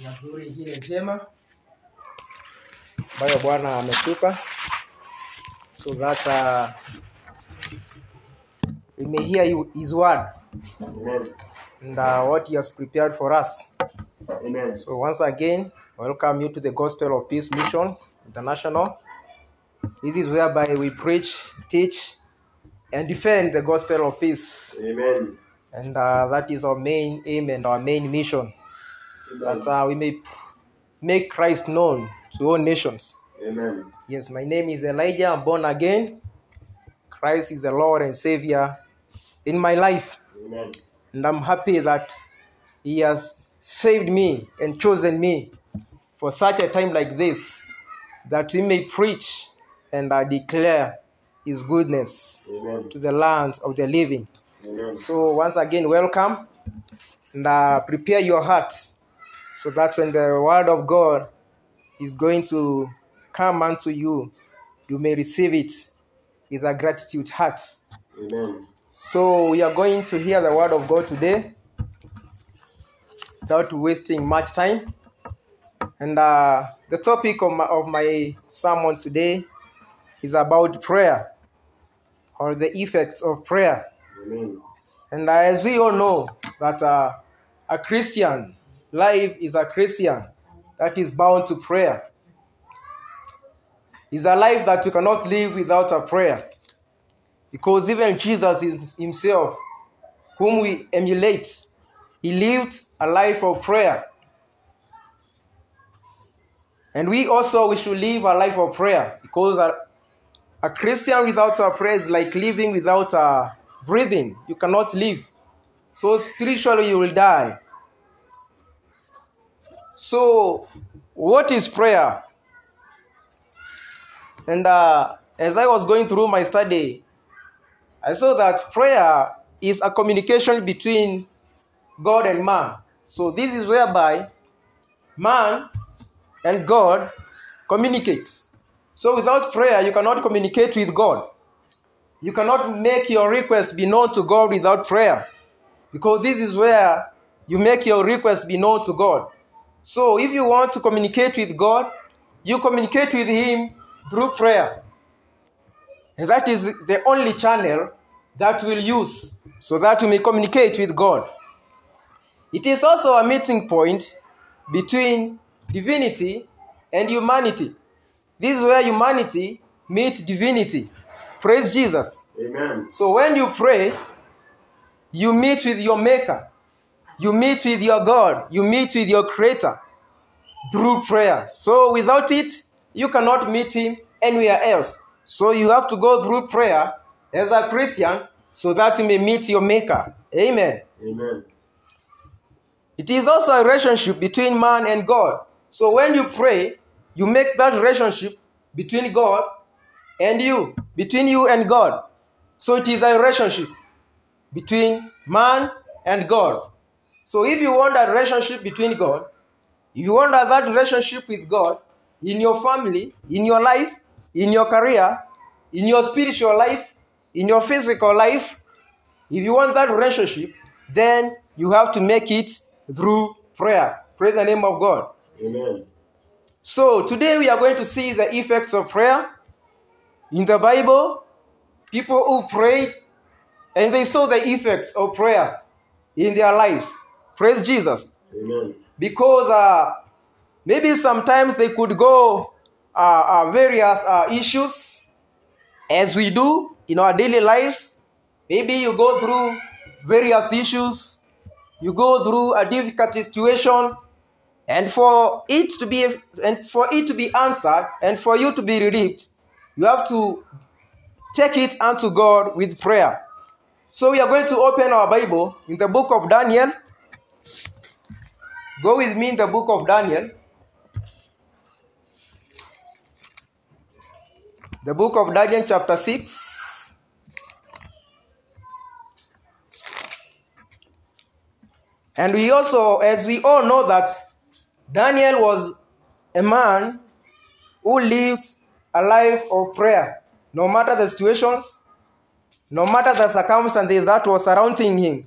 ni adhuhuri ingine njema ambayo Bwana ametupa so that uh, we may hear you, his word Amen. and uh, what he has prepared for us. Amen. So once again, welcome you to the Gospel of Peace Mission International. This is whereby we preach, teach, and defend the gospel of peace. Amen. And uh, that is our main aim and our main mission. That uh, we may make Christ known to all nations. Amen. Yes, my name is Elijah. I'm born again. Christ is the Lord and Savior in my life. Amen. And I'm happy that He has saved me and chosen me for such a time like this that we may preach and uh, declare His goodness Amen. to the land of the living. Amen. So, once again, welcome and uh, prepare your heart so that when the word of God is going to come unto you, you may receive it with a gratitude heart. Amen. So, we are going to hear the word of God today without wasting much time. And uh, the topic of my, of my sermon today is about prayer or the effects of prayer. Amen. And uh, as we all know, that uh, a Christian life is a Christian that is bound to prayer. Is a life that you cannot live without a prayer. Because even Jesus himself, whom we emulate, he lived a life of prayer. And we also we should live a life of prayer because a, a Christian without a prayer is like living without a breathing. You cannot live. So spiritually you will die. So what is prayer? And uh, as I was going through my study, I saw that prayer is a communication between God and man. So this is whereby man and God communicate. So without prayer, you cannot communicate with God. You cannot make your request be known to God without prayer. Because this is where you make your request be known to God. So if you want to communicate with God, you communicate with Him through prayer. And that is the only channel that we'll use so that we may communicate with God. It is also a meeting point between divinity and humanity. This is where humanity meets divinity. Praise Jesus. Amen. So when you pray, you meet with your maker. You meet with your God. You meet with your creator through prayer. So without it, you cannot meet him anywhere else. So you have to go through prayer as a Christian so that you may meet your maker. Amen. Amen. It is also a relationship between man and God. So when you pray, you make that relationship between God and you, between you and God. So it is a relationship between man and God. So if you want a relationship between God, if you want that relationship with God in your family, in your life, in your career, in your spiritual life, in your physical life, if you want that relationship, then you have to make it through prayer. Praise the name of God. Amen. So today we are going to see the effects of prayer. In the Bible, people who prayed and they saw the effects of prayer in their lives. Praise Jesus. Amen. Because uh, maybe sometimes they could go uh, uh, various uh, issues as we do in our daily lives. Maybe you go through various issues, you go through a difficult situation, and for it to be and for it to be answered and for you to be relieved, you have to take it unto God with prayer. So we are going to open our Bible in the book of Daniel. Go with me in the book of Daniel. The book of Daniel, chapter 6. And we also, as we all know, that Daniel was a man who lives a life of prayer, no matter the situations, no matter the circumstances that were surrounding him.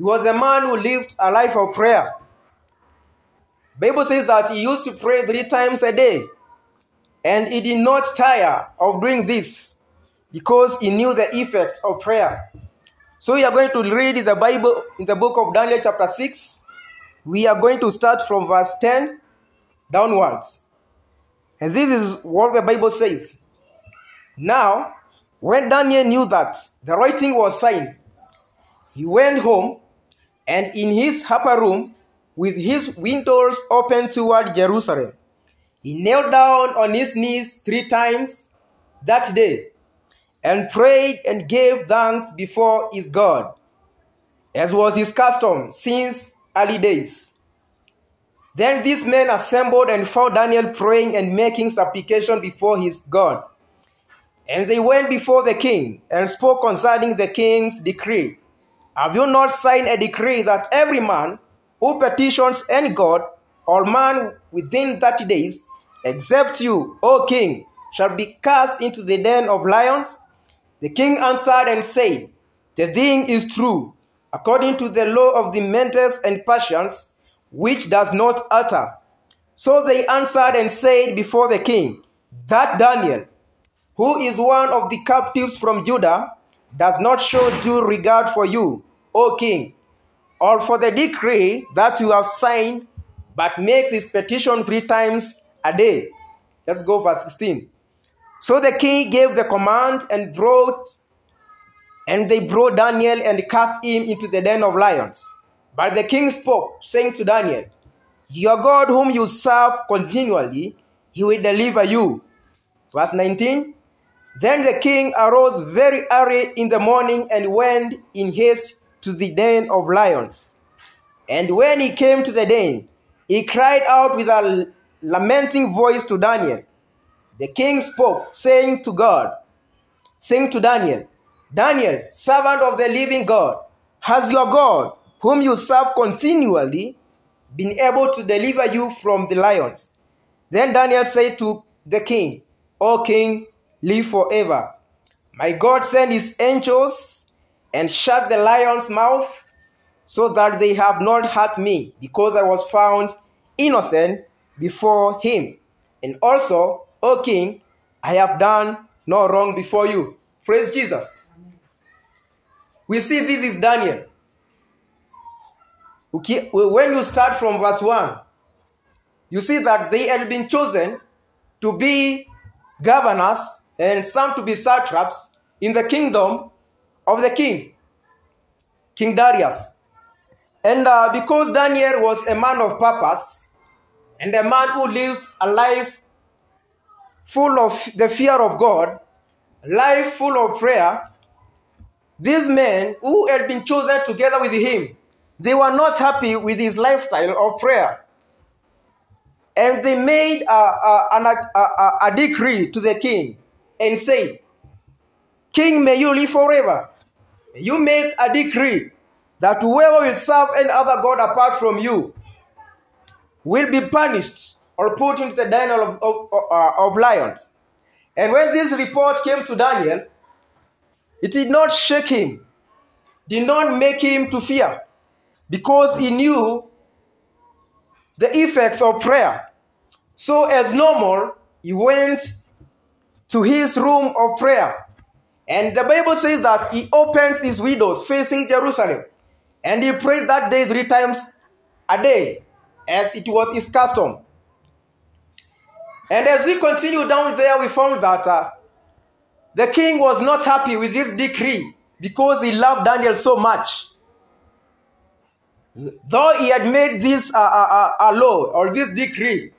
He was a man who lived a life of prayer. Bible says that he used to pray three times a day. And he did not tire of doing this because he knew the effect of prayer. So we are going to read the Bible in the book of Daniel, chapter 6. We are going to start from verse 10 downwards. And this is what the Bible says. Now, when Daniel knew that the writing was signed, he went home and in his upper room, with his windows open toward Jerusalem, he knelt down on his knees three times that day and prayed and gave thanks before his God, as was his custom since early days. Then these men assembled and found Daniel praying and making supplication before his God. And they went before the king and spoke concerning the king's decree. Have you not signed a decree that every man who petitions any god or man within thirty days, except you, O king, shall be cast into the den of lions? The king answered and said, The thing is true, according to the law of the Medes and Persians, which does not utter. So they answered and said before the king, That Daniel, who is one of the captives from Judah, does not show due regard for you, O king, or for the decree that you have signed, but makes his petition three times a day. Let's go verse 16. So the king gave the command and brought and they brought Daniel and cast him into the den of lions. But the king spoke, saying to Daniel, Your God whom you serve continually, he will deliver you. Verse 19. Then the king arose very early in the morning and went in haste to the den of lions. And when he came to the den, he cried out with a lamenting voice to Daniel. The king spoke, saying to God, saying to Daniel, Daniel, servant of the living God, has your God, whom you serve continually, been able to deliver you from the lions? Then Daniel said to the king, O king, live forever. My God sent his angels and shut the lion's mouth so that they have not hurt me, because I was found innocent before him. And also, O king, I have done no wrong before you. Praise Jesus. We see this is Daniel. Okay, when you start from verse 1, you see that they had been chosen to be governors and some to be satraps in the kingdom of the king, King Darius. And uh, because Daniel was a man of purpose and a man who lived a life full of the fear of God, life full of prayer, these men who had been chosen together with him, they were not happy with his lifestyle of prayer. And they made a, a, a, a decree to the king and said, King, may you live forever. You make a decree that whoever will serve any other God apart from you will be punished or put into the den of, of, uh, of lions. And when this report came to Daniel, it did not shake him, did not make him to fear, because he knew the effects of prayer. So, as normal, he went to his room of prayer. And the Bible says that he opens his windows facing Jerusalem. And he prayed that day three times a day, as it was his custom. And as we continue down there, we found that uh, the king was not happy with this decree because he loved Daniel so much. Though he had made this uh, uh, uh, law or this decree,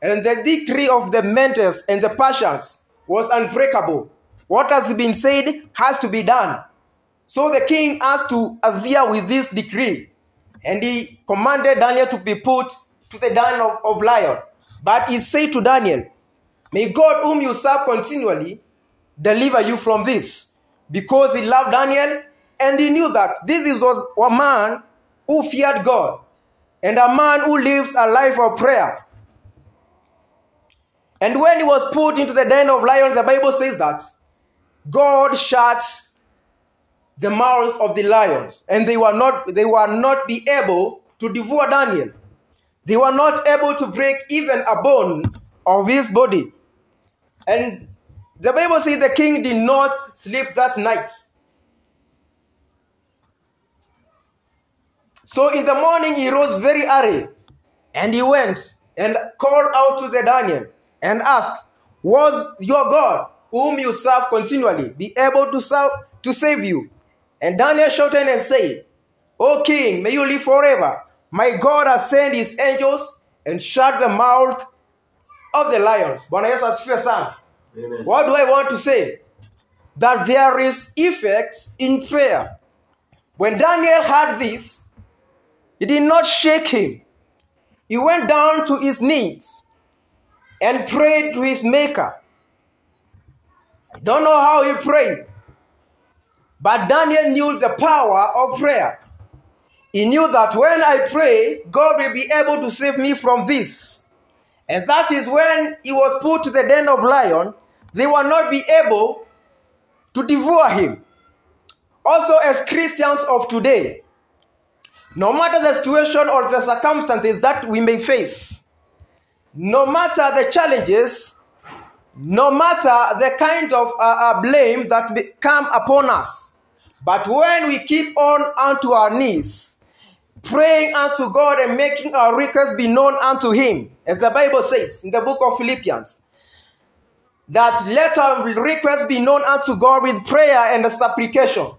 and the decree of the Medes and the Persians was unbreakable. What has been said has to be done. So the king asked to adhere with this decree, and he commanded Daniel to be put to the den of, of lion. But he said to Daniel, May God, whom you serve continually, deliver you from this. Because he loved Daniel and he knew that this was a man who feared God and a man who lives a life of prayer. And when he was put into the den of lions, the Bible says that God shuts the mouths of the lions, and they were not they were not be able to devour Daniel. They were not able to break even a bone of his body. And the Bible says the king did not sleep that night. So in the morning he rose very early and he went and called out to the Daniel and ask, Was your God, whom you serve continually, be able to serve to save you? And Daniel shouted and said, O king, may you live forever. My God has sent his angels and shut the mouth of the lions. Bwana Yesu asifiwe sana. Amen. What do I want to say? That there is effect in prayer. When Daniel heard this, it did not shake him. He went down to his knees and prayed to his maker. I don't know how he prayed, but Daniel knew the power of prayer. He knew that when I pray, God will be able to save me from this. And that is when he was put to the den of lion, they will not be able to devour him. Also, as Christians of today, no matter the situation or the circumstances that we may face, no matter the challenges, no matter the kind of uh, uh, blame that come upon us, but when we keep on unto our knees, praying unto God and making our requests be known unto Him, as the Bible says in the book of Philippians, that let our requests be known unto God with prayer and supplication,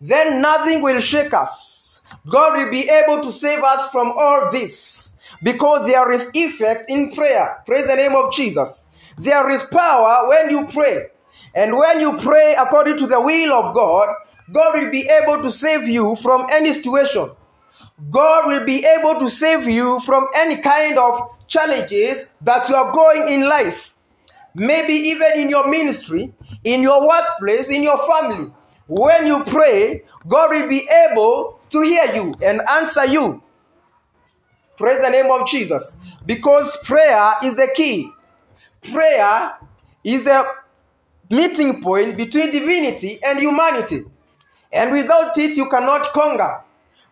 then nothing will shake us. God will be able to save us from all this because there is effect in prayer. Praise the name of Jesus. There is power when you pray. And when you pray according to the will of God, God will be able to save you from any situation. God will be able to save you from any kind of challenges that you are going in life. Maybe even in your ministry, in your workplace, in your family. When you pray, God will be able to hear you and answer you. Praise the name of Jesus. Because prayer is the key. Prayer is the meeting point between divinity and humanity. And without it, you cannot conquer.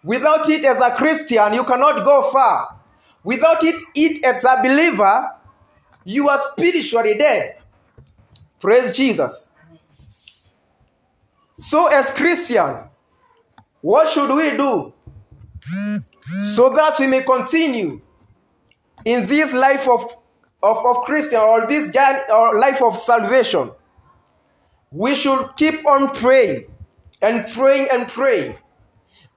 Without it, as a Christian, you cannot go far. Without it, it as a believer, you are spiritually dead. Praise Jesus. So, as Christian, what should we do hmm. So that we may continue in this life of, of, of Christian or this journey or life of salvation? We should keep on praying and praying and praying.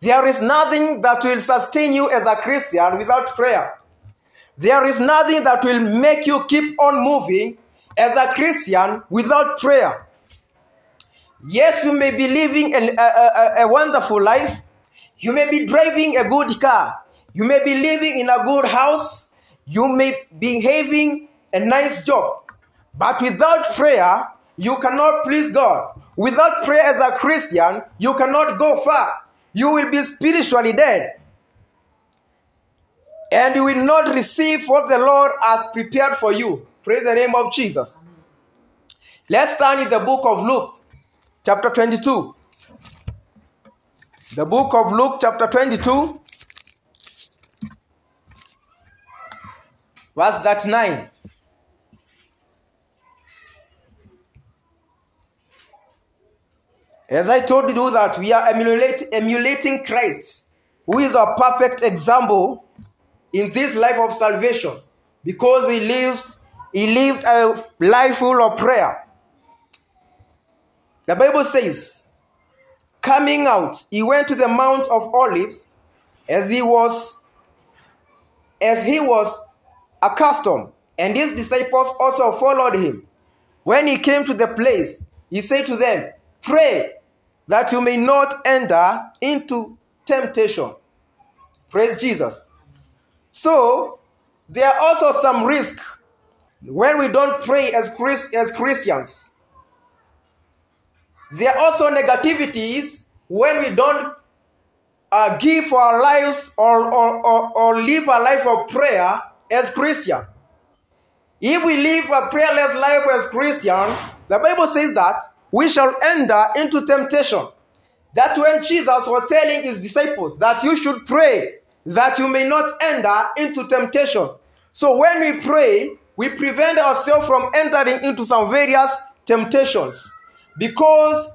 There is nothing that will sustain you as a Christian without prayer. There is nothing that will make you keep on moving as a Christian without prayer. Yes, you may be living a, a, a wonderful life. You may be driving a good car. You may be living in a good house. You may be having a nice job. But without prayer, you cannot please God. Without prayer as a Christian, you cannot go far. You will be spiritually dead. And you will not receive what the Lord has prepared for you. Praise the name of Jesus. Let's turn in the book of Luke, chapter 22. The book of Luke, chapter 22, verse that 9. As I told you that we are emulate, emulating Christ, who is a perfect example in this life of salvation, because he lives, he lived a life full of prayer. The Bible says, coming out, he went to the Mount of Olives as he was as he was accustomed, and his disciples also followed him. When he came to the place, he said to them, Pray that you may not enter into temptation. Praise Jesus. So, there are also some risk when we don't pray as, Chris, as Christians. There are also negativities when we don't uh, give our lives or, or, or, or live a life of prayer as Christian. If we live a prayerless life as Christian, the Bible says that we shall enter into temptation. That's when Jesus was telling his disciples that you should pray that you may not enter into temptation. So when we pray, we prevent ourselves from entering into some various temptations because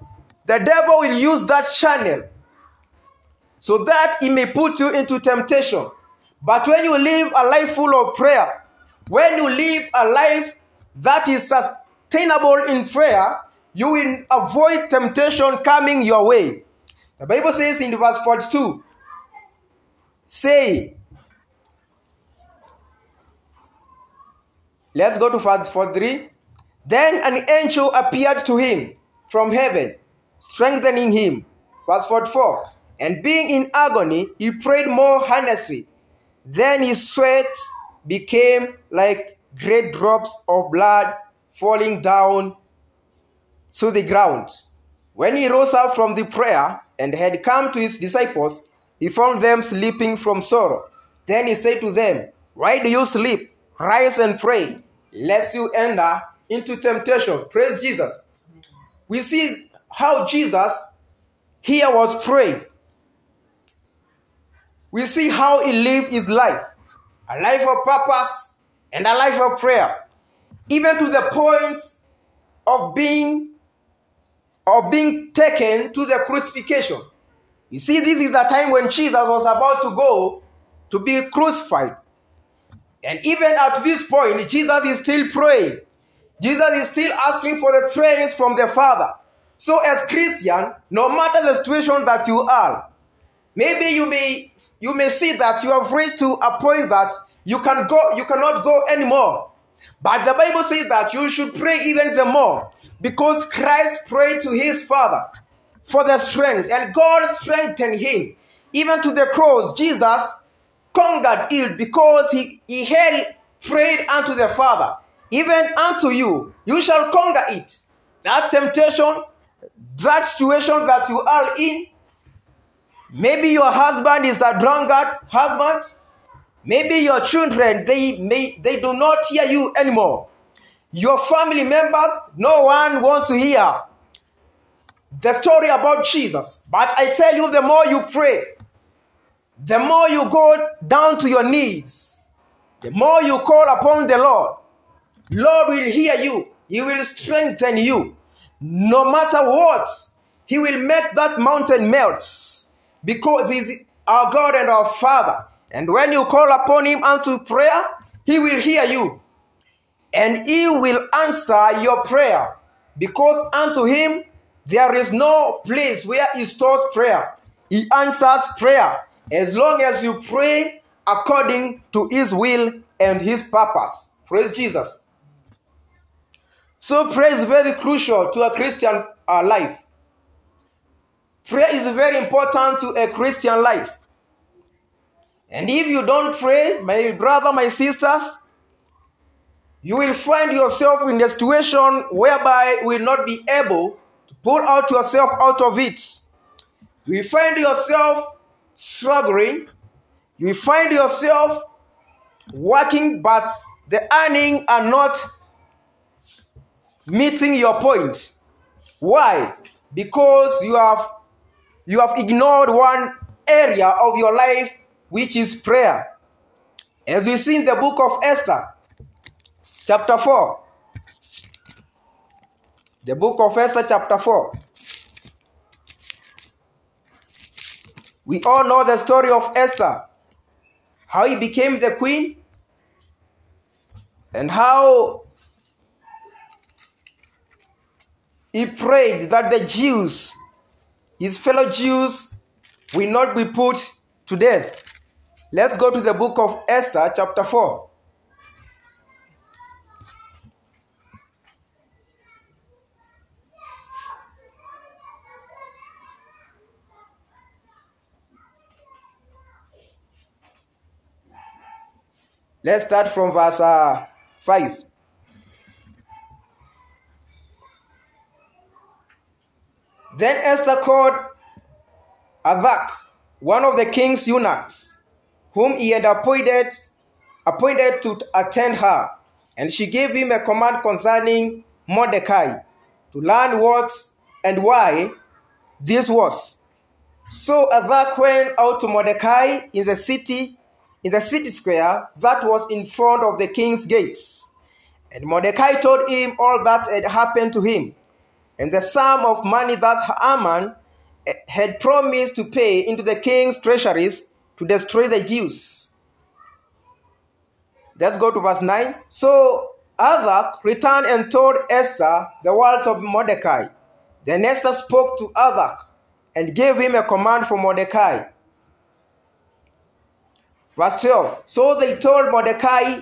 the devil will use that channel so that he may put you into temptation. But when you live a life full of prayer, when you live a life that is sustainable in prayer, you will avoid temptation coming your way. The Bible says in verse 42, say, let's go to verse 43. Then an angel appeared to him from heaven, strengthening him. Verse 44. And being in agony, he prayed more earnestly. Then his sweat became like great drops of blood falling down to the ground. When he rose up from the prayer and had come to his disciples, he found them sleeping from sorrow. Then he said to them, Why do you sleep? Rise and pray, lest you enter into temptation. Praise Jesus. We see how Jesus here was praying. We see how he lived his life a life of purpose and a life of prayer, even to the point of being of being taken to the crucifixion. You see, this is a time when Jesus was about to go to be crucified. And even at this point, Jesus is still praying. Jesus is still asking for the strength from the Father. So, as Christian, no matter the situation that you are, maybe you may you may see that you have reached to a point that you can go, you cannot go anymore. But the Bible says that you should pray even the more because Christ prayed to his Father for the strength, and God strengthened him. Even to the cross, Jesus conquered it because he, he had prayed unto the Father. Even unto you, you shall conquer it. That temptation, that situation that you are in, maybe your husband is a drunkard husband, maybe your children, they, may, they do not hear you anymore. Your family members, no one wants to hear the story about Jesus. But I tell you, the more you pray, the more you go down to your knees, the more you call upon the Lord, Lord will hear you. He will strengthen you. No matter what, He will make that mountain melt because He's our God and our Father. And when you call upon Him unto prayer, He will hear you. And He will answer your prayer because unto Him there is no place where He stores prayer. He answers prayer as long as you pray according to His will and His purpose. Praise Jesus. So, prayer is very crucial to a Christian uh, life. Prayer is very important to a Christian life. And if you don't pray, my brother, my sisters, you will find yourself in a situation whereby you will not be able to pull out yourself out of it. You will find yourself struggling. You will find yourself working, but the earning are not meeting your point. Why? Because you have you have ignored one area of your life which is prayer. As we see in the book of Esther, chapter 4. The book of Esther, chapter 4. We all know the story of Esther, how he became the queen, and how he prayed that the Jews, his fellow Jews, will not be put to death. Let's go to the book of Esther, chapter 4. Let's start from verse uh, 5. Then Esther called Hathach, one of the king's eunuchs, whom he had appointed, appointed to attend her, and she gave him a command concerning Mordecai, to learn what and why this was. So Hathach went out to Mordecai in the city, in the city square that was in front of the king's gates. And Mordecai told him all that had happened to him, and the sum of money that Haman eh, had promised to pay into the king's treasuries to destroy the Jews. Let's go to verse 9. So Hathach returned and told Esther the words of Mordecai. Then Esther spoke to Hathach and gave him a command for Mordecai. Verse 12 So they told Mordecai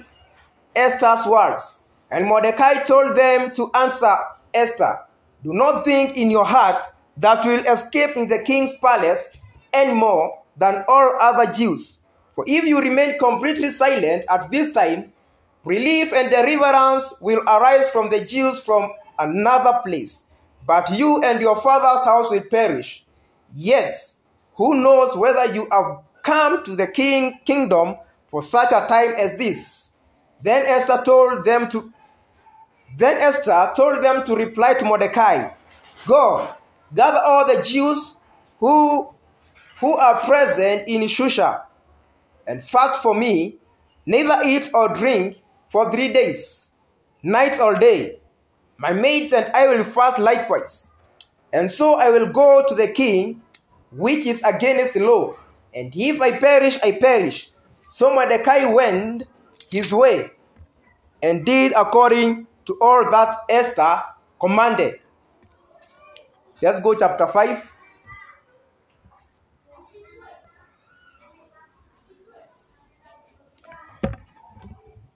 Esther's words, and Mordecai told them to answer Esther Do not think in your heart that you will escape in the king's palace any more than all other Jews. For if you remain completely silent at this time, relief and deliverance will arise from the Jews from another place. But you and your father's house will perish. Yet, who knows whether you have come to the king kingdom for such a time as this? Then Esther told them to then Esther told them to reply to Mordecai, Go, gather all the Jews who who are present in Shushan, and fast for me, neither eat or drink for three days, night or day. My maids and I will fast likewise. And so I will go to the king, which is against the law. And if I perish, I perish. So Mordecai went his way and did according to all that Esther commanded. Let's go chapter 5.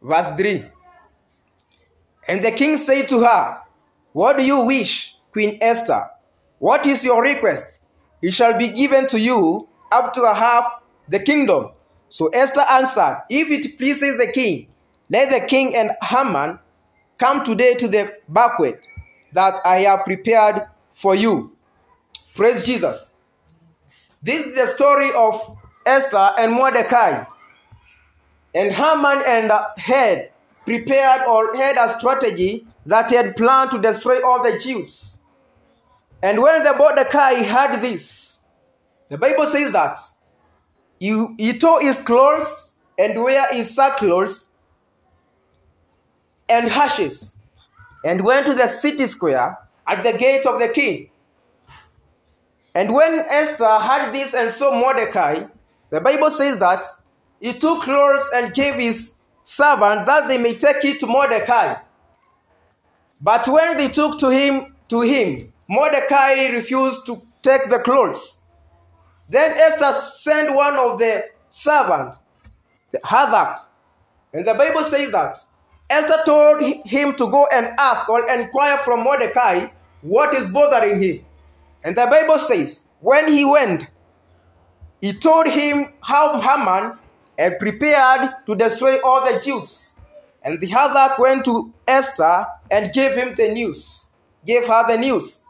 Verse 3. And the king said to her, What do you wish, Queen Esther? What is your request? It shall be given to you up to a half the kingdom. So Esther answered, If it pleases the king, let the king and Haman come today to the banquet that I have prepared for you. Praise Jesus. This is the story of Esther and Mordecai. And Haman and had prepared or had a strategy that he had planned to destroy all the Jews. And when the Mordecai heard this, the Bible says that he, he tore his clothes and wear his sackcloth and ashes and went to the city square at the gate of the king. And when Esther heard this and saw Mordecai, the Bible says that he took clothes and gave his servant that they may take it to Mordecai. But when they took to him to him, Mordecai refused to take the clothes. Then Esther sent one of the servants, the Hathach, and the Bible says that Esther told him to go and ask or inquire from Mordecai what is bothering him. And the Bible says, when he went, he told him how Haman had prepared to destroy all the Jews. And the Hathach went to Esther and gave him the news, gave her the news.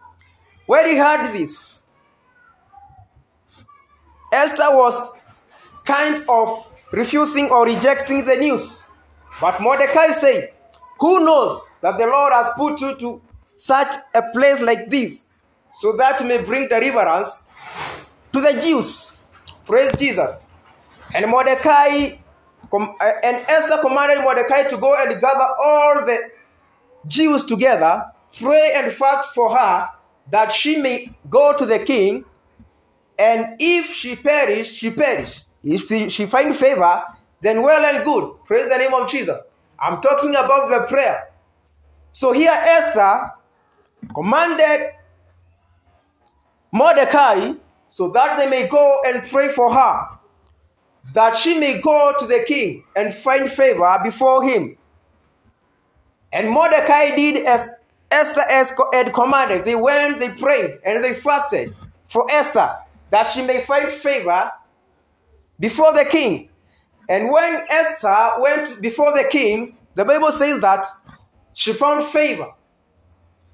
When he heard this, Esther was kind of refusing or rejecting the news. But Mordecai said, Who knows that the Lord has put you to such a place like this so that you may bring deliverance to the Jews? Praise Jesus. And Mordecai uh, and Esther commanded Mordecai to go and gather all the Jews together, pray and fast for her that she may go to the king. And if she perish, she perish. If she, she find favor, then well and good. Praise the name of Jesus. I'm talking about the prayer. So here Esther commanded Mordecai so that they may go and pray for her, that she may go to the king and find favor before him. And Mordecai did as Esther had commanded. They went, they prayed, and they fasted for Esther that she may find favor before the king. And when Esther went before the king, the Bible says that she found favor.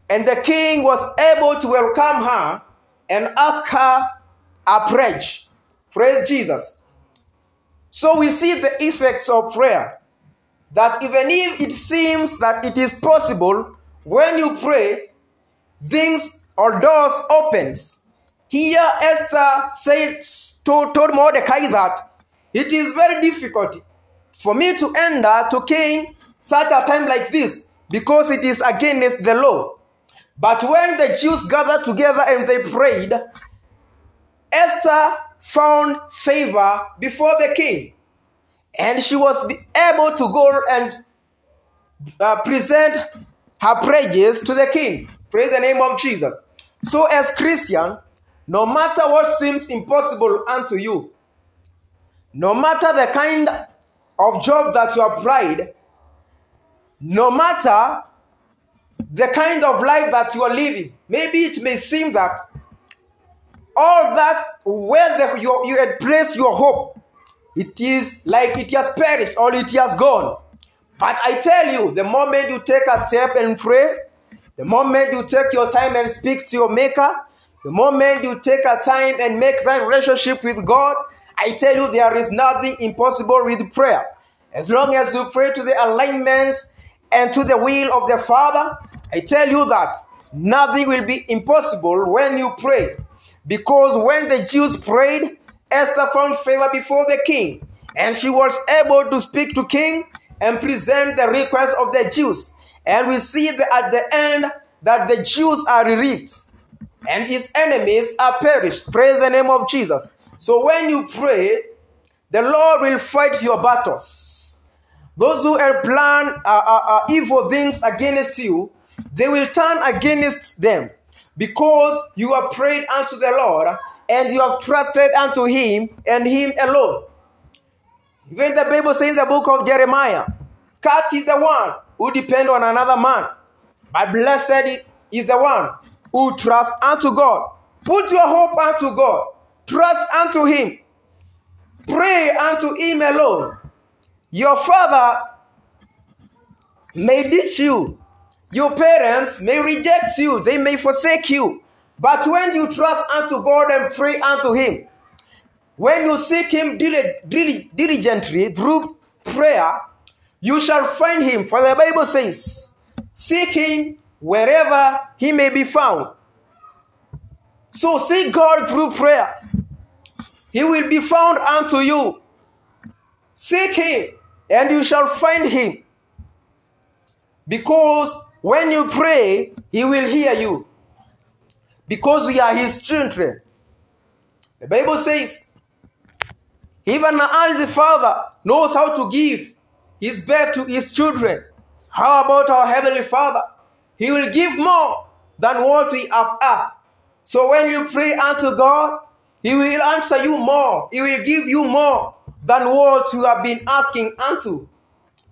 And the king was able to welcome her and ask her a pledge. Praise Jesus. So we see the effects of prayer. That even if it seems that it is possible, when you pray, things or doors opens Here, Esther said, told, told Mordecai that it is very difficult for me to enter to king such a time like this because it is against the law. But when the Jews gathered together and they prayed, Esther found favor before the king. And she was able to go and uh, present her praises to the king. Praise the name of Jesus. So, as Christian, no matter what seems impossible unto you, no matter the kind of job that you tried, no matter the kind of life that you are living, maybe it may seem that all that where the, you, you had placed your hope, it is like it has perished or it has gone. But I tell you, the moment you take a step and pray, the moment you take your time and speak to your Maker, the moment you take a time and make that relationship with God, I tell you, there is nothing impossible with prayer. As long as you pray to the alignment and to the will of the Father, I tell you that nothing will be impossible when you pray. Because when the Jews prayed, Esther found favor before the king, and she was able to speak to king and present the request of the Jews. And we see that at the end that the Jews are relieved and his enemies are perished. Praise the name of Jesus. So when you pray, the Lord will fight your battles. Those who have planned uh, uh, uh, evil things against you, they will turn against them because you have prayed unto the Lord and you have trusted unto Him and Him alone. Even the Bible says in the book of Jeremiah, cat is the one who depend on another man, but blessed is the one who trusts unto God. Put your hope unto God. Trust unto Him. Pray unto Him alone. Your father may ditch you. Your parents may reject you. They may forsake you. But when you trust unto God and pray unto Him, when you seek Him diligently through prayer, you shall find Him. For the Bible says, Seek Him wherever He may be found. So seek God through prayer. He will be found unto you. Seek Him, and you shall find Him. Because when you pray, He will hear you. Because we are His children. The Bible says, even as the Father knows how to give His best to His children, how about our Heavenly Father? He will give more than what we have asked. So when you pray unto God, He will answer you more. He will give you more than what you have been asking unto.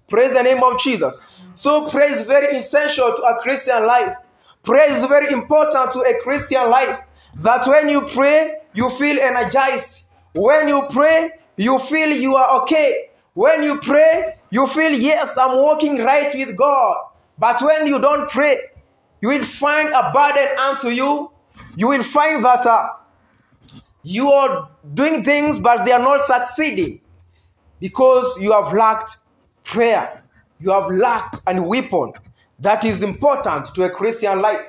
Praise the name of Jesus. So prayer is very essential to a Christian life. Prayer is very important to a Christian life. That when you pray, you feel energized. When you pray, you feel you are okay. When you pray, you feel, yes, I'm walking right with God. But when you don't pray, you will find a burden unto you. You will find that uh, you are doing things, but they are not succeeding because you have lacked prayer. You have lacked a weapon that is important to a Christian life.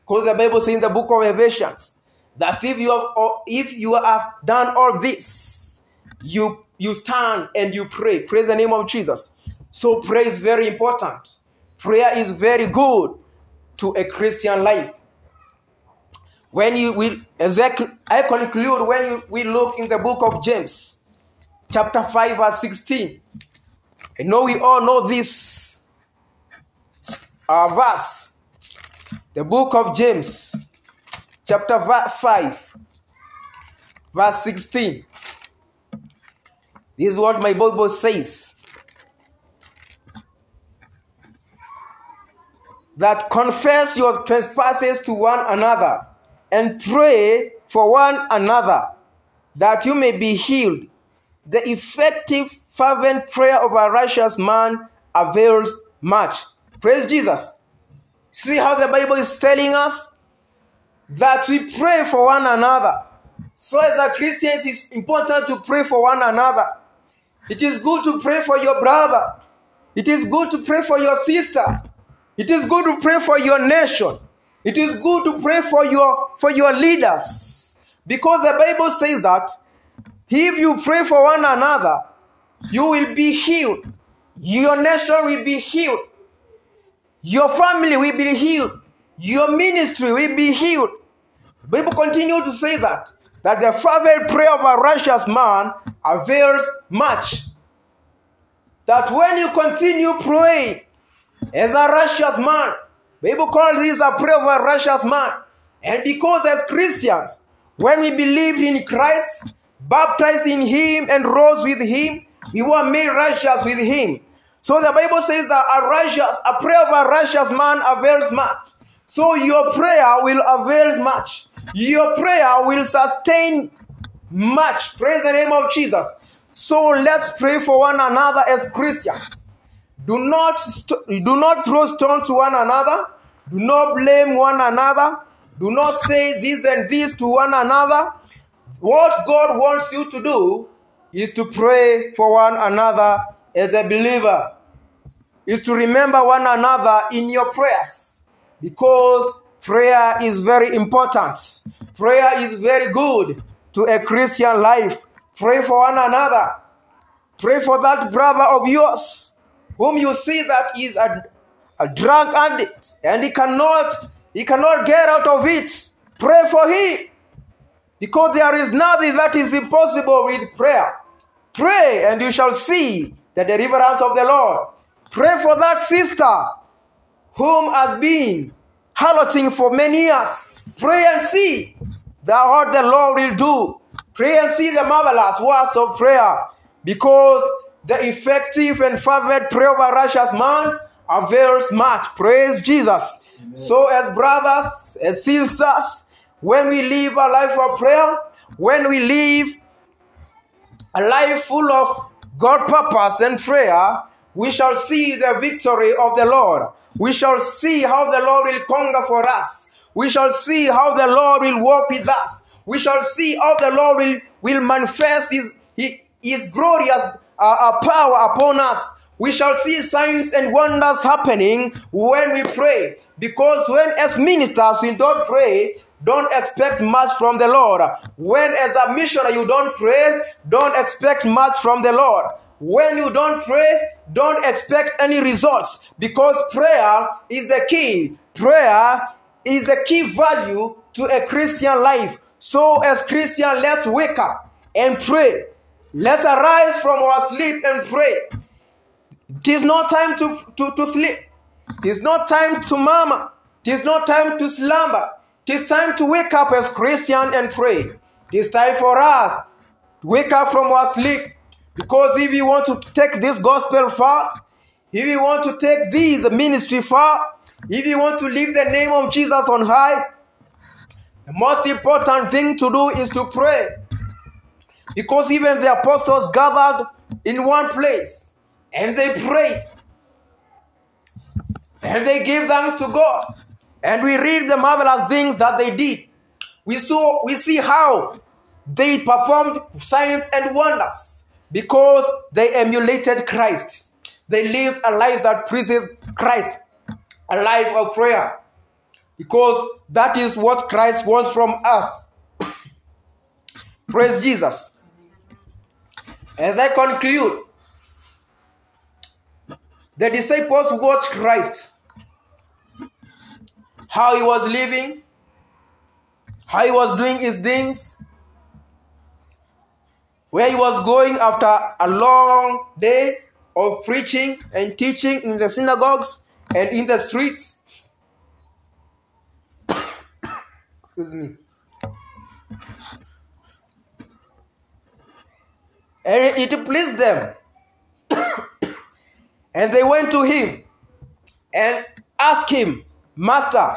Because the Bible says in the book of Ephesians that if you have if you have done all this, you you stand and you pray. Praise the name of Jesus. So prayer is very important. Prayer is very good to a Christian life. When you will, as I conclude, when you, we look in the book of James, chapter 5, verse 16. I know we all know this uh, verse. The book of James, chapter 5, verse 16. This is what my Bible says. That confess your trespasses to one another and pray for one another that you may be healed. The effective, fervent prayer of a righteous man avails much. Praise Jesus. See how the Bible is telling us that we pray for one another. So, as a Christian, it's important to pray for one another. It is good to pray for your brother. It is good to pray for your sister. It is good to pray for your nation. It is good to pray for your for your leaders. Because the Bible says that if you pray for one another, you will be healed. Your nation will be healed. Your family will be healed. Your ministry will be healed. Bible continue to say that that the fervent prayer of a righteous man avails much. That when you continue praying as a righteous man, Bible calls this a prayer of a righteous man. And because as Christians, when we believe in Christ, baptized in Him and rose with Him, we were made righteous with Him. So the Bible says that a righteous, a prayer of a righteous man avails much. So your prayer will avail much. Your prayer will sustain much. Praise the name of Jesus. So let's pray for one another as Christians. Do not st- do not throw stone to one another. Do not blame one another. Do not say this and this to one another. What God wants you to do is to pray for one another as a believer. Is to remember one another in your prayers because prayer is very important. Prayer is very good to a Christian life. Pray for one another. Pray for that brother of yours whom you see that is a, a drug addict and he cannot he cannot get out of it. Pray for him. Because there is nothing that is impossible with prayer. Pray and you shall see the deliverance of the Lord. Pray for that sister whom has been harloting for many years. Pray and see the what the Lord will do. Pray and see the marvelous works of prayer. Because the effective and fervent prayer of a righteous man avails much. Praise Jesus. So, as brothers, as sisters, when we live a life of prayer, when we live a life full of God purpose and prayer, we shall see the victory of the Lord. We shall see how the Lord will conquer for us. We shall see how the Lord will walk with us. We shall see how the Lord will, will manifest His, His, his glorious uh, power upon us. We shall see signs and wonders happening when we pray. Because when as ministers we don't pray, don't expect much from the Lord. When as a missionary you don't pray, don't expect much from the Lord. When you don't pray, don't expect any results because prayer is the key. Prayer is the key value to a Christian life. So, as Christian, let's wake up and pray. Let's arise from our sleep and pray. It is not time to, to, to sleep. It is not time to murmur. It is not time to slumber. It is time to wake up as Christian and pray. It is time for us to wake up from our sleep. Because if you want to take this gospel far, if you want to take this ministry far, if you want to leave the name of Jesus on high, the most important thing to do is to pray. Because even the apostles gathered in one place and they prayed and they gave thanks to God. And we read the marvelous things that they did. We saw we see how they performed signs and wonders because they emulated Christ. They lived a life that pleases Christ, a life of prayer, because that is what Christ wants from us. Praise Jesus. As I conclude, the disciples watched Christ, how he was living, how he was doing his things, where he was going after a long day of preaching and teaching in the synagogues and in the streets. Excuse me. And it pleased them. and they went to him and asked him, Master,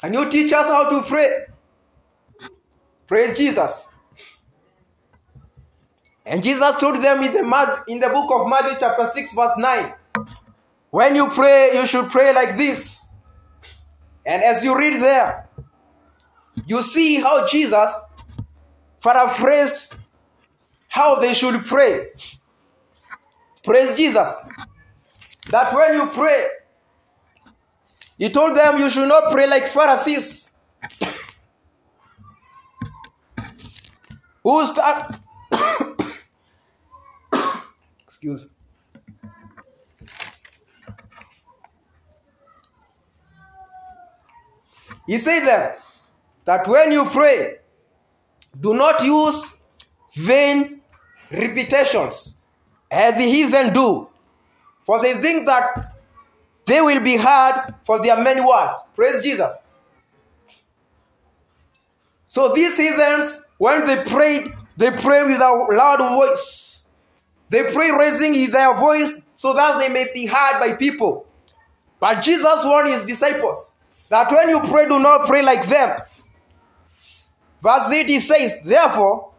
can you teach us how to pray? Praise Jesus. And Jesus told them in the, in the book of Matthew, chapter 6, verse 9 when you pray, you should pray like this. And as you read there, you see how Jesus paraphrased how they should pray. Praise Jesus. That when you pray, he told them you should not pray like Pharisees. who start excuse he said that that when you pray do not use vain repetitions as the heathen do for they think that they will be heard for their many words. Praise jesus. So these heathens when they prayed they pray with a loud voice. They pray raising their voice so that they may be heard by people. But jesus warned his disciples that when you pray do not pray like them. Verse 8 he says therefore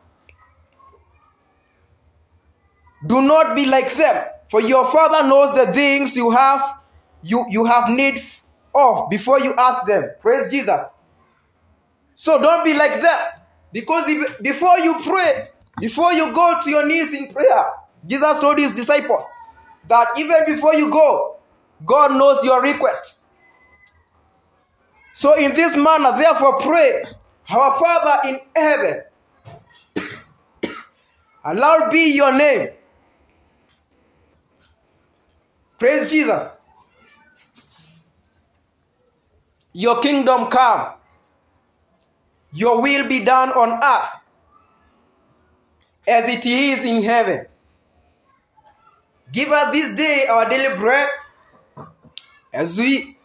do not be like them. For your father knows the things you have you you have need of before you ask them. Praise jesus. So don't be like that because if, before you pray before you go to your knees in prayer jesus told his disciples that even before you go god knows your request. So in this manner therefore pray our father in heaven allowed be your name praise jesus your kingdom come, your will be done on earth as it is in heaven. Give us this day our daily bread as we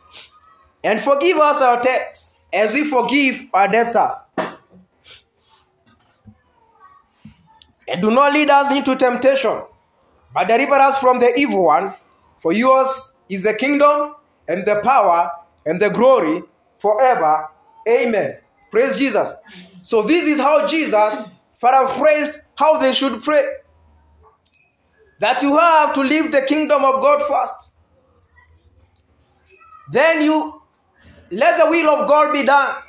and forgive us our debts as we forgive our debtors. And do not lead us into temptation, but deliver us from the evil one. For yours is the kingdom and the power and the glory forever. Amen. Praise Jesus. So, this is how Jesus paraphrased how they should pray. That you have to live the kingdom of God first. Then you let the will of God be done.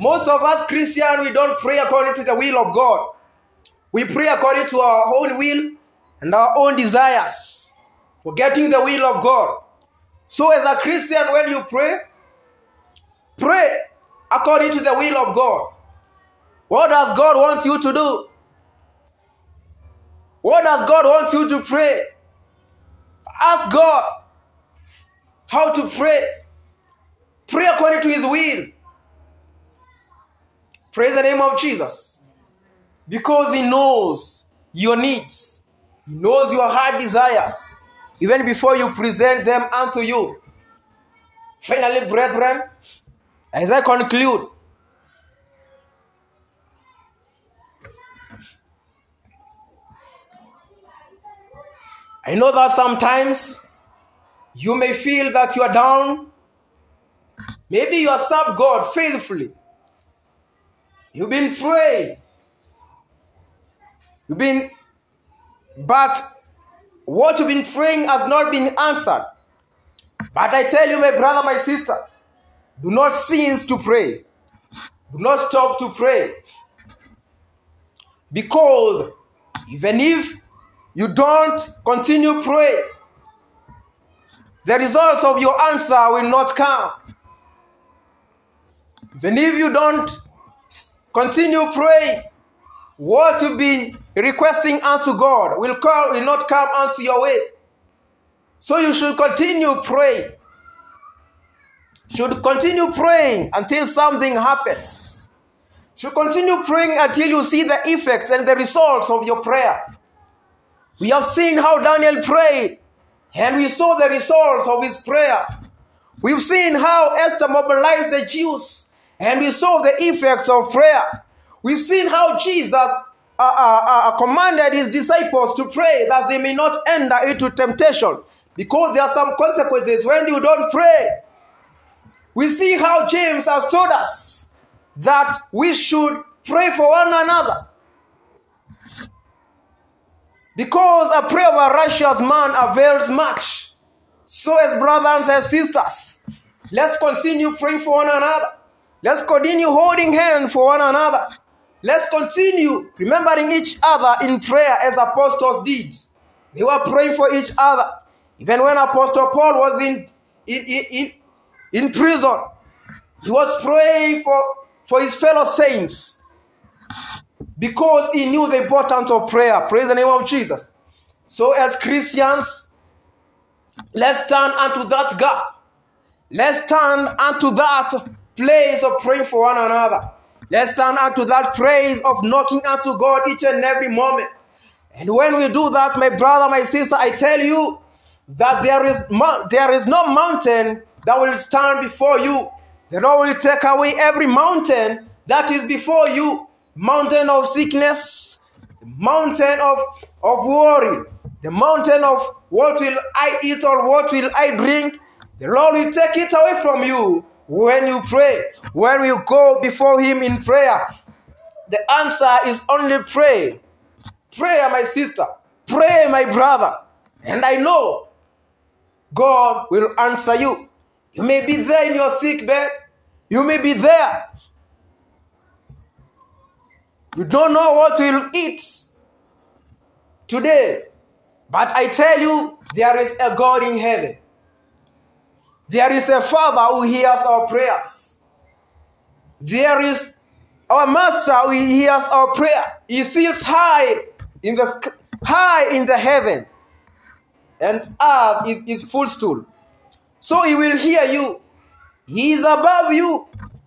Most of us Christians, we don't pray according to the will of God. We pray according to our own will and our own desires, forgetting the will of God. So, as a Christian, when you pray, Pray according to the will of God. What does God want you to do? What does God want you to pray? Ask God how to pray. Pray according to His will. Praise the name of Jesus. Because He knows your needs, He knows your heart desires, even before you present them unto you. Finally, brethren, as I conclude, I know that sometimes you may feel that you are down. Maybe you have served God faithfully. You've been praying. You've been, but what you've been praying has not been answered. But I tell you, my brother, my sister, do not cease to pray. Do not stop to pray. Because even if you don't continue pray, the results of your answer will not come. Even if you don't continue praying, what you've been requesting unto God will, come, will not come unto your way. So you should continue praying should continue praying until something happens. Should continue praying until you see the effects and the results of your prayer. We have seen how Daniel prayed, and we saw the results of his prayer. We've seen how Esther mobilized the Jews, and we saw the effects of prayer. We've seen how Jesus uh, uh, commanded his disciples to pray that they may not enter into temptation because there are some consequences when you don't pray. We see how James has told us that we should pray for one another. Because a prayer of a righteous man avails much. So, as brothers and sisters, let's continue praying for one another. Let's continue holding hands for one another. Let's continue remembering each other in prayer as apostles did. They were praying for each other. Even when Apostle Paul was in, in, in, in prison. He was praying for, for his fellow saints. because he knew the importance of prayer. Praise the name of Jesus. So, as Christians, let's turn unto that gap. Let's turn unto that place of praying for one another. Let's turn to that praise of knocking unto God each and every moment. And when we do that, my brother, my sister, I tell you that there is there is no mountain that will stand before you. The Lord will take away every mountain that is before you. Mountain of sickness, mountain of, of worry, the mountain of what will I eat or what will I drink. The Lord will take it away from you when you pray, when you go before Him in prayer. The answer is only pray. Pray, my sister. Pray, my brother. And I know God will answer you. You may be there in your sick bed. You may be there. You don't know what you'll eat today. But I tell you, there is a God in heaven. There is a Father who hears our prayers. There is our Master who hears our prayer. He sits high in the high in the heaven, and earth is his footstool. So he will hear you. He is above you,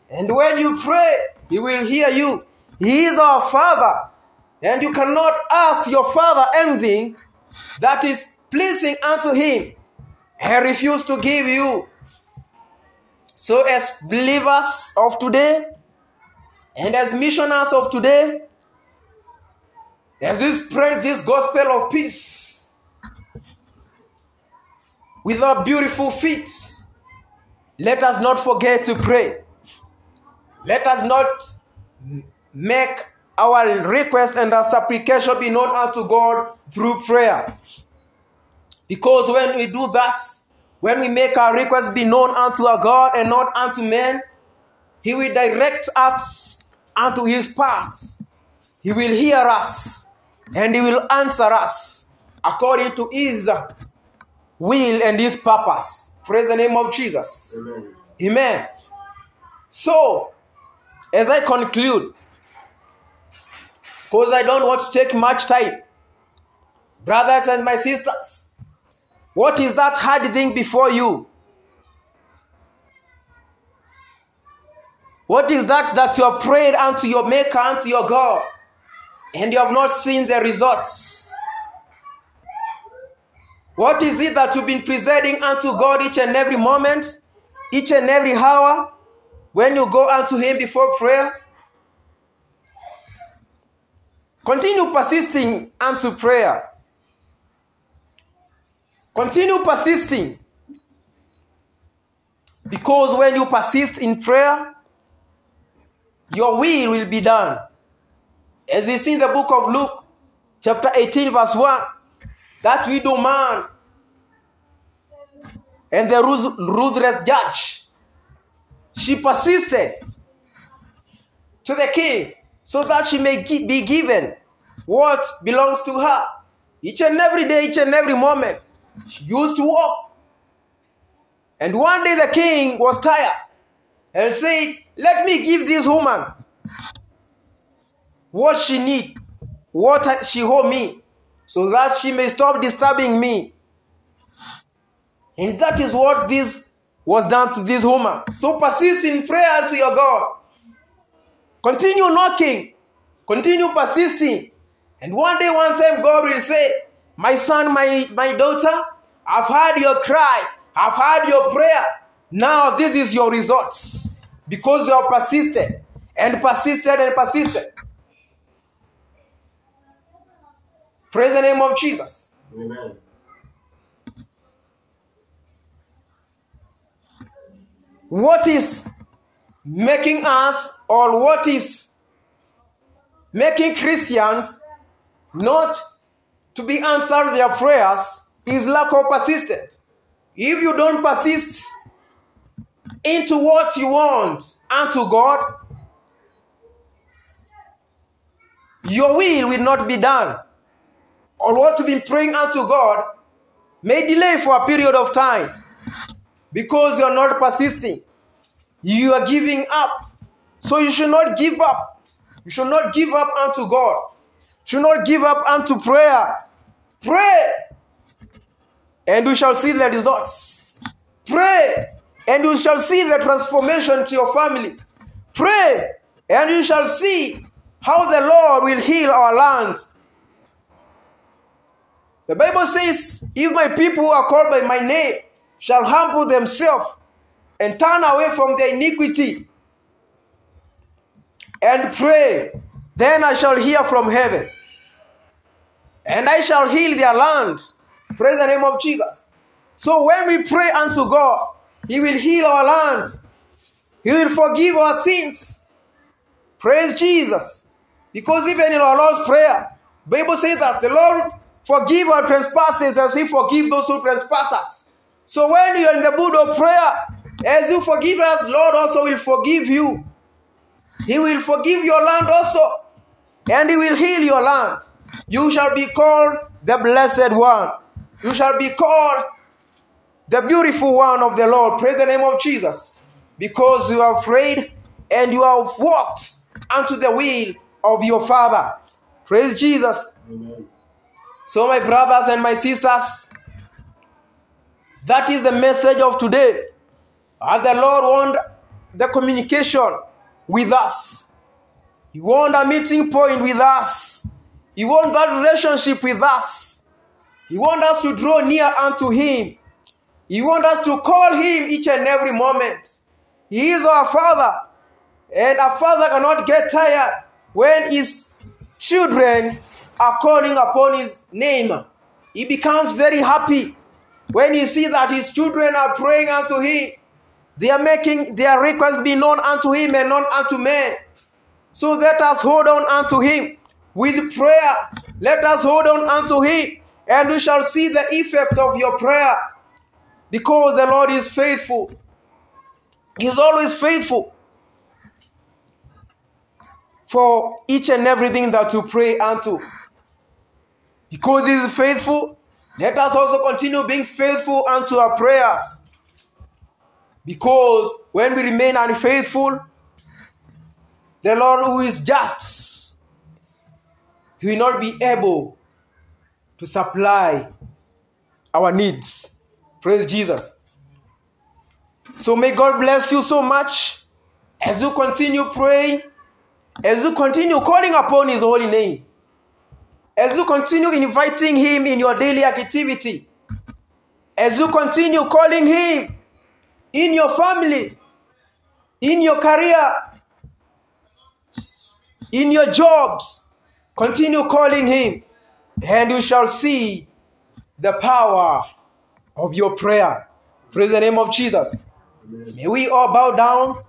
and when you pray, he will hear you. He is our Father, and you cannot ask your Father anything that is pleasing unto him and refuse to give you. So, as believers of today and as missionaries of today, as we spread this gospel of peace with our beautiful feet, let us not forget to pray. Let us not make our request and our supplication be known unto God through prayer. Because when we do that, when we make our request be known unto our God and not unto men, He will direct us unto His path. He will hear us and He will answer us according to His will and His purpose. Praise the name of Jesus. Amen. Amen. So, as I conclude, because I don't want to take much time, brothers and my sisters, what is that hard thing before you? What is that that you have prayed unto your Maker, unto your God, and you have not seen the results? What is it that you've been presenting unto God each and every moment, each and every hour, when you go unto Him before prayer? Continue persisting unto prayer. Continue persisting. Because when you persist in prayer, your will will be done. As we see in the book of Luke, chapter 18, verse 1, that widow man and the ruthless judge, she persisted to the king so that she may be given what belongs to her. Each and every day, each and every moment, she used to walk. And one day the king was tired and said, Let me give this woman what she need, what she owe me, so that she may stop disturbing me. And that is what this was done to this woman. So persist in prayer to your God. Continue knocking. Continue persisting. And one day, one time, God will say, My son, my, my daughter, I've heard your cry. I've heard your prayer. Now this is your results. Because you have persisted and persisted and persisted. Praise the name of Jesus. Amen. What is making us, or what is making Christians not to be answered their prayers is lack of persistence. If you don't persist into what you want unto God, your will will not be done. Or what you've been praying unto God may delay for a period of time because you're not persisting. You are giving up. So you should not give up. You should not give up unto God. You should not give up unto prayer. Pray, and you shall see the results. Pray, and you shall see the transformation to your family. Pray, and you shall see how the Lord will heal our land. The Bible says, If my people who are called by my name shall humble themselves and turn away from their iniquity and pray, then I shall hear from heaven and I shall heal their land. Praise the name of Jesus. So when we pray unto God, He will heal our land. He will forgive our sins. Praise Jesus. Because even in our Lord's Prayer, Bible says that the Lord forgive our trespasses as He forgive those who trespass us. So when you are in the mood of prayer, as you forgive us, Lord also will forgive you. He will forgive your land also, and He will heal your land. You shall be called the blessed one. You shall be called the beautiful one of the Lord. Praise the name of Jesus. Because you have prayed and you have walked unto the will of your Father. Praise Jesus. Amen. So, my brothers and my sisters, that is the message of today. As the Lord want the communication with us, He want a meeting point with us, He wants that relationship with us, He wants us to draw near unto Him, He wants us to call Him each and every moment. He is our Father, and a father cannot get tired when his children are calling upon his name. He becomes very happy when he sees that his children are praying unto him. They are making their requests be known unto him and not unto men. So let us hold on unto him with prayer. Let us hold on unto him, and we shall see the effects of your prayer. Because the Lord is faithful. He's always faithful for each and everything that you pray unto. Because He is faithful, let us also continue being faithful unto our prayers. Because when we remain unfaithful, the Lord who is just, He will not be able to supply our needs. Praise Jesus. So may God bless you so much as you continue praying as you continue calling upon His holy name, as you continue inviting Him in your daily activity, as you continue calling Him in your family, in your career, in your jobs, continue calling Him, and you shall see the power of your prayer. Praise the name of Jesus. May we all bow down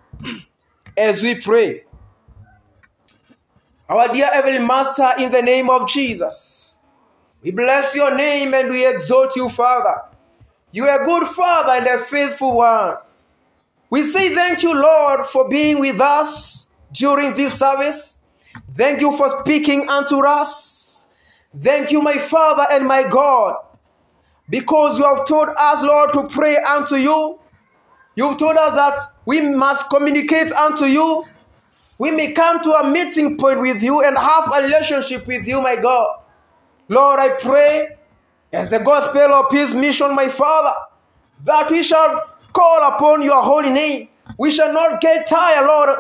as we pray. Our dear Heavenly Master, in the name of Jesus, we bless your name and we exalt you, Father. You are a good Father and a faithful one. We say thank you, Lord, for being with us during this service. Thank you for speaking unto us. Thank you, my Father and my God, because you have told us, Lord, to pray unto you. You've told us that we must communicate unto you we may come to a meeting point with you and have a relationship with you, my God. Lord, I pray as the gospel of His mission, my Father, that we shall call upon your holy name. We shall not get tired, Lord,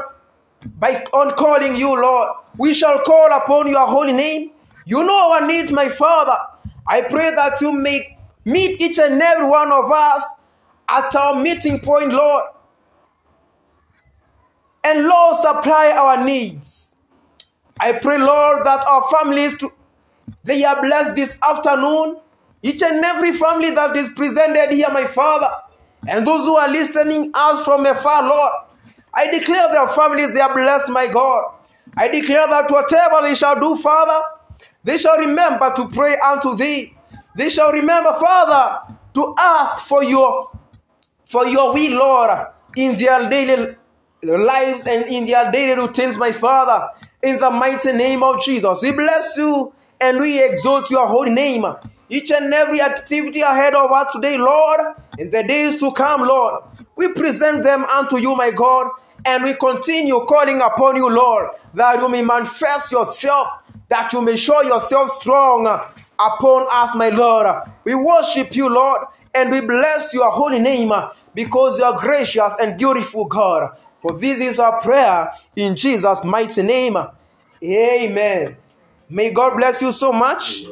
by on calling you, Lord. We shall call upon your holy name. You know our needs, my Father. I pray that you may meet each and every one of us at our meeting point, Lord. And Lord, supply our needs. I pray, Lord, that our families, to they are blessed this afternoon. Each and every family that is presented here, my Father, and those who are listening us from afar, Lord, I declare their families, they are blessed, my God. I declare that whatever they shall do, Father, they shall remember to pray unto thee. They shall remember, Father, to ask for your for your will, Lord, in their daily lives and in their daily routines, my Father, in the mighty name of Jesus. We bless you and we exalt your holy name. Each and every activity ahead of us today, Lord, in the days to come, Lord, we present them unto you, my God, And we continue calling upon you, Lord, that you may manifest yourself, that you may show yourself strong upon us, my Lord. We worship you, Lord, and we bless your holy name because you are gracious and beautiful, God. For this is our prayer in Jesus' mighty name. Amen. May God bless you so much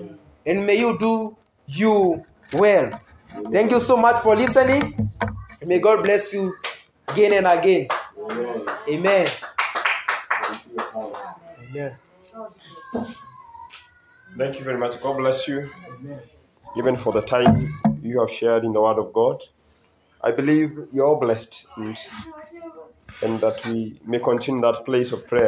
and may you do you well. Thank you so much for listening. May God bless you again and again. Amen. Amen. Thank you, Father. Amen. Thank you very much. God bless you. Even for the time you have shared in the Word of God. I believe you're blessed and, and that we may continue that place of prayer.